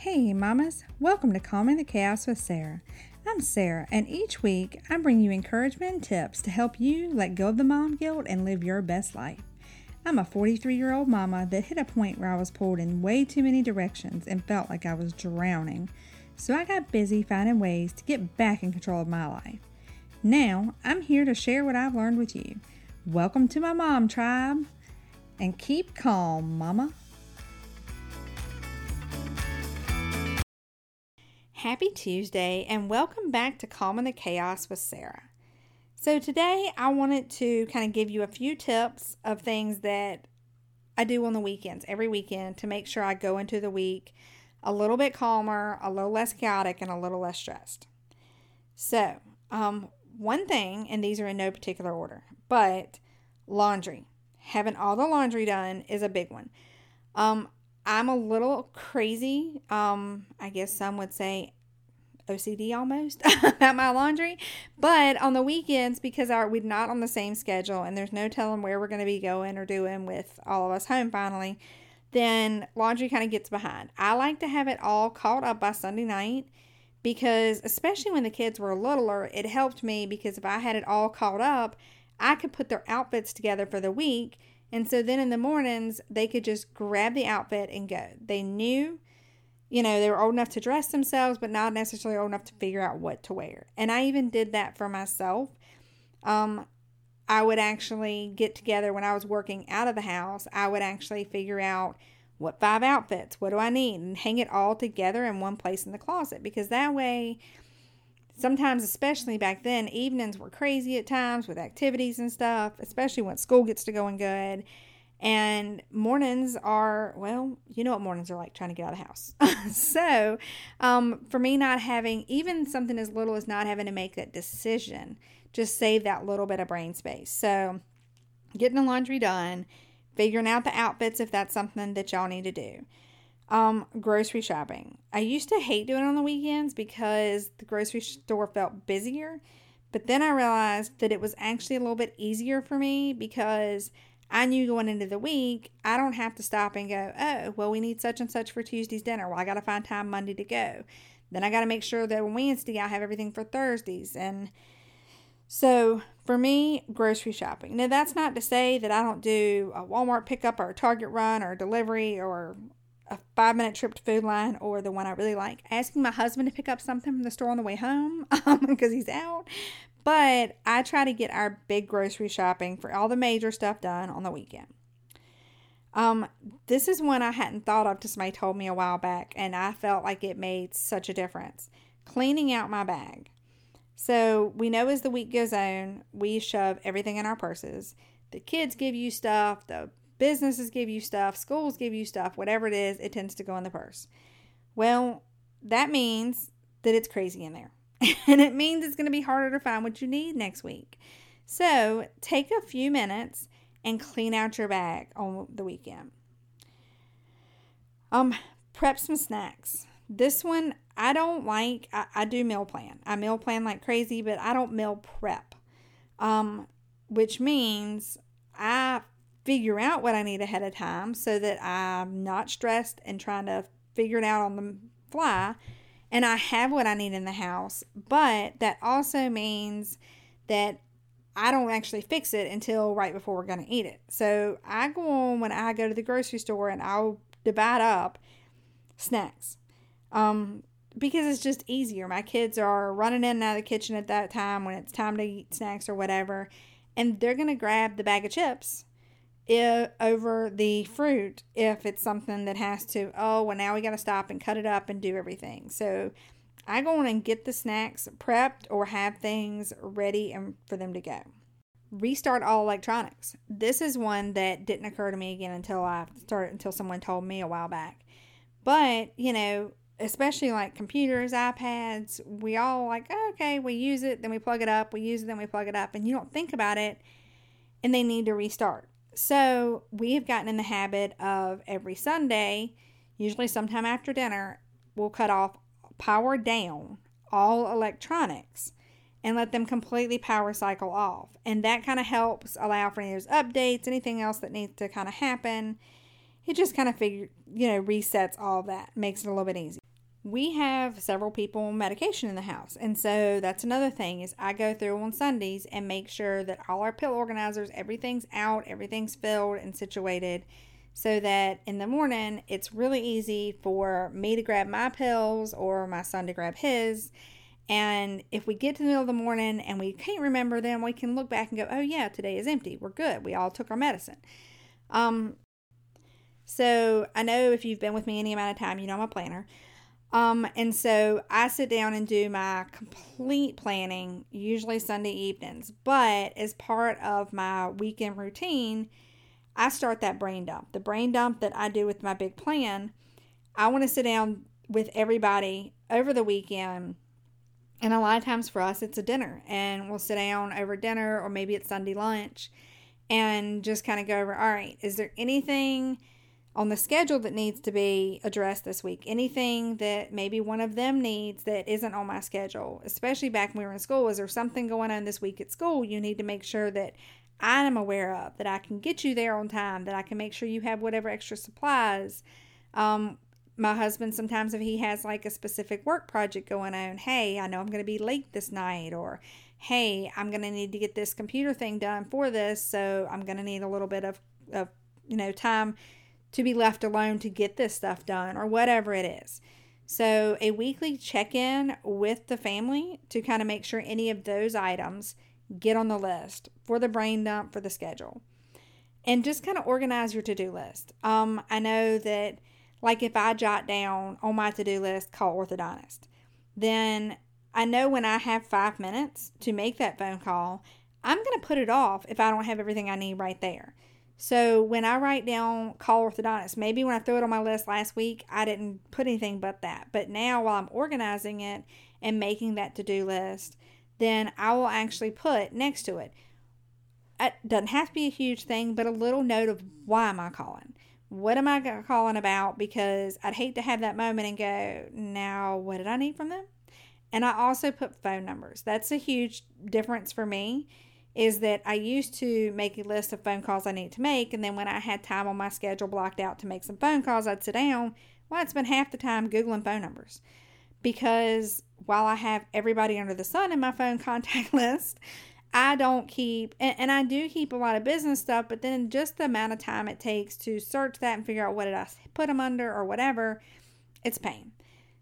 Hey, mamas, welcome to Calming the Chaos with Sarah. I'm Sarah, and each week I bring you encouragement and tips to help you let go of the mom guilt and live your best life. I'm a 43 year old mama that hit a point where I was pulled in way too many directions and felt like I was drowning. So I got busy finding ways to get back in control of my life. Now I'm here to share what I've learned with you. Welcome to my mom tribe. And keep calm, mama. Happy Tuesday, and welcome back to Calming the Chaos with Sarah. So, today I wanted to kind of give you a few tips of things that I do on the weekends, every weekend, to make sure I go into the week a little bit calmer, a little less chaotic, and a little less stressed. So, um, one thing, and these are in no particular order, but laundry. Having all the laundry done is a big one. Um, I'm a little crazy. Um, I guess some would say OCD almost about my laundry. But on the weekends, because our, we're not on the same schedule and there's no telling where we're going to be going or doing with all of us home finally, then laundry kind of gets behind. I like to have it all caught up by Sunday night because, especially when the kids were littler, it helped me because if I had it all caught up, I could put their outfits together for the week and so then in the mornings, they could just grab the outfit and go. They knew, you know, they were old enough to dress themselves, but not necessarily old enough to figure out what to wear. And I even did that for myself. Um, I would actually get together when I was working out of the house, I would actually figure out what five outfits, what do I need, and hang it all together in one place in the closet because that way sometimes, especially back then, evenings were crazy at times with activities and stuff, especially when school gets to going good. And mornings are, well, you know what mornings are like trying to get out of the house. so, um, for me, not having even something as little as not having to make that decision just save that little bit of brain space. So, getting the laundry done, figuring out the outfits if that's something that y'all need to do. Um, grocery shopping. I used to hate doing it on the weekends because the grocery store felt busier, but then I realized that it was actually a little bit easier for me because I knew going into the week, I don't have to stop and go, oh, well, we need such and such for Tuesday's dinner. Well, I got to find time Monday to go. Then I got to make sure that Wednesday I have everything for Thursdays. And so for me, grocery shopping. Now, that's not to say that I don't do a Walmart pickup or a Target run or delivery or a five minute trip to Food Lion or the one I really like, asking my husband to pick up something from the store on the way home because um, he's out. But I try to get our big grocery shopping for all the major stuff done on the weekend. Um, this is one I hadn't thought of till somebody told me a while back, and I felt like it made such a difference. Cleaning out my bag. So we know as the week goes on, we shove everything in our purses. The kids give you stuff, the businesses give you stuff, schools give you stuff, whatever it is, it tends to go in the purse. Well, that means that it's crazy in there. and it means it's going to be harder to find what you need next week. So take a few minutes and clean out your bag on the weekend. Um, prep some snacks. This one I don't like. I, I do meal plan. I meal plan like crazy, but I don't meal prep. Um, which means I figure out what I need ahead of time so that I'm not stressed and trying to figure it out on the fly. And I have what I need in the house, but that also means that I don't actually fix it until right before we're going to eat it. So I go on when I go to the grocery store and I'll divide up snacks. Um, because it's just easier. My kids are running in and out of the kitchen at that time when it's time to eat snacks or whatever, and they're going to grab the bag of chips if, over the fruit if it's something that has to, oh, well, now we got to stop and cut it up and do everything. So I go on and get the snacks prepped or have things ready and for them to go. Restart all electronics. This is one that didn't occur to me again until I started until someone told me a while back. But, you know, especially like computers, iPads, we all like, oh, okay, we use it, then we plug it up, we use it, then we plug it up, and you don't think about it, and they need to restart. So we have gotten in the habit of every Sunday, usually sometime after dinner, we'll cut off, power down all electronics and let them completely power cycle off. And that kind of helps allow for any of those updates, anything else that needs to kind of happen. It just kind of figure, you know, resets all that, makes it a little bit easy. We have several people on medication in the house. And so that's another thing is I go through on Sundays and make sure that all our pill organizers, everything's out, everything's filled and situated so that in the morning it's really easy for me to grab my pills or my son to grab his. And if we get to the middle of the morning and we can't remember them, we can look back and go, oh, yeah, today is empty. We're good. We all took our medicine. Um, so I know if you've been with me any amount of time, you know I'm a planner. Um, and so I sit down and do my complete planning, usually Sunday evenings. But as part of my weekend routine, I start that brain dump. The brain dump that I do with my big plan, I want to sit down with everybody over the weekend. And a lot of times for us, it's a dinner, and we'll sit down over dinner, or maybe it's Sunday lunch, and just kind of go over all right, is there anything on the schedule that needs to be addressed this week. Anything that maybe one of them needs that isn't on my schedule, especially back when we were in school. Is there something going on this week at school you need to make sure that I am aware of, that I can get you there on time, that I can make sure you have whatever extra supplies. Um, my husband, sometimes if he has like a specific work project going on, hey, I know I'm going to be late this night, or hey, I'm going to need to get this computer thing done for this, so I'm going to need a little bit of, of you know, time to be left alone to get this stuff done or whatever it is. So, a weekly check in with the family to kind of make sure any of those items get on the list for the brain dump for the schedule. And just kind of organize your to do list. Um, I know that, like, if I jot down on my to do list, call orthodontist, then I know when I have five minutes to make that phone call, I'm going to put it off if I don't have everything I need right there. So when I write down call orthodontist, maybe when I threw it on my list last week, I didn't put anything but that. But now while I'm organizing it and making that to do list, then I will actually put next to it. It doesn't have to be a huge thing, but a little note of why am I calling? What am I calling about? Because I'd hate to have that moment and go, now what did I need from them? And I also put phone numbers. That's a huge difference for me is that I used to make a list of phone calls I need to make, and then when I had time on my schedule blocked out to make some phone calls, I'd sit down. Well, I'd spend half the time Googling phone numbers because while I have everybody under the sun in my phone contact list, I don't keep, and, and, I do keep a lot of business stuff, but then just the amount of time it takes to search that and figure out what did I put them under or whatever, it's pain.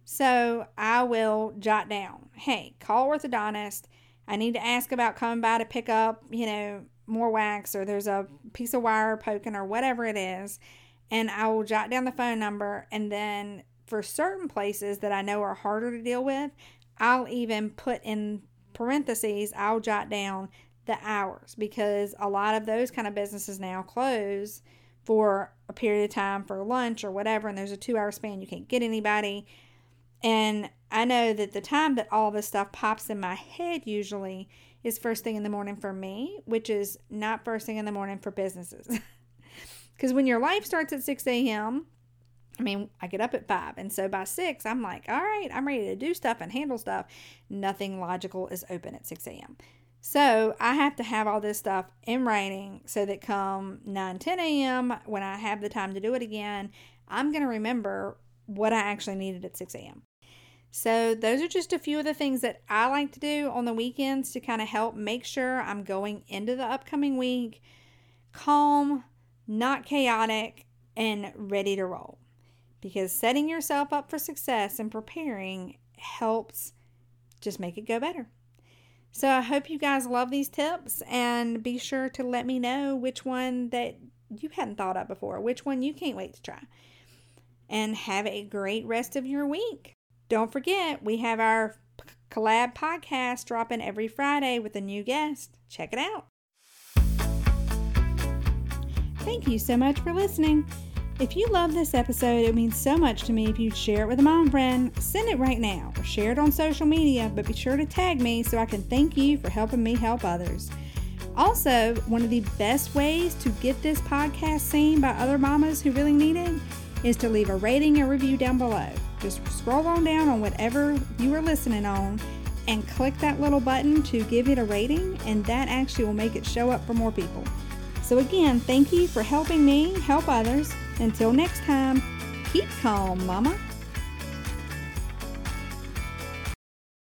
So I will jot down, hey, call orthodontist I need to ask about coming by to pick up, you know, more wax or there's a piece of wire poking or whatever it is. And I will jot down the phone number. And then for certain places that I know are harder to deal with, I'll even put in parentheses, I'll jot down the hours because a lot of those kind of businesses now close for a period of time for lunch or whatever. And there's a two hour span, you can't get anybody. And I know that the time that all this stuff pops in my head usually is first thing in the morning for me, which is not first thing in the morning for businesses. Because when your life starts at 6 a.m., I mean, I get up at 5. And so by 6, I'm like, all right, I'm ready to do stuff and handle stuff. Nothing logical is open at 6 a.m. So I have to have all this stuff in writing so that come 9, 10 a.m., when I have the time to do it again, I'm going to remember what I actually needed at 6 a.m. So, those are just a few of the things that I like to do on the weekends to kind of help make sure I'm going into the upcoming week calm, not chaotic, and ready to roll. Because setting yourself up for success and preparing helps just make it go better. So, I hope you guys love these tips and be sure to let me know which one that you hadn't thought of before, which one you can't wait to try. And have a great rest of your week. Don't forget, we have our collab podcast dropping every Friday with a new guest. Check it out. Thank you so much for listening. If you love this episode, it means so much to me if you'd share it with a mom friend. Send it right now or share it on social media, but be sure to tag me so I can thank you for helping me help others. Also, one of the best ways to get this podcast seen by other mamas who really need it is to leave a rating and review down below. Just scroll on down on whatever you are listening on and click that little button to give it a rating, and that actually will make it show up for more people. So, again, thank you for helping me help others. Until next time, keep calm, Mama.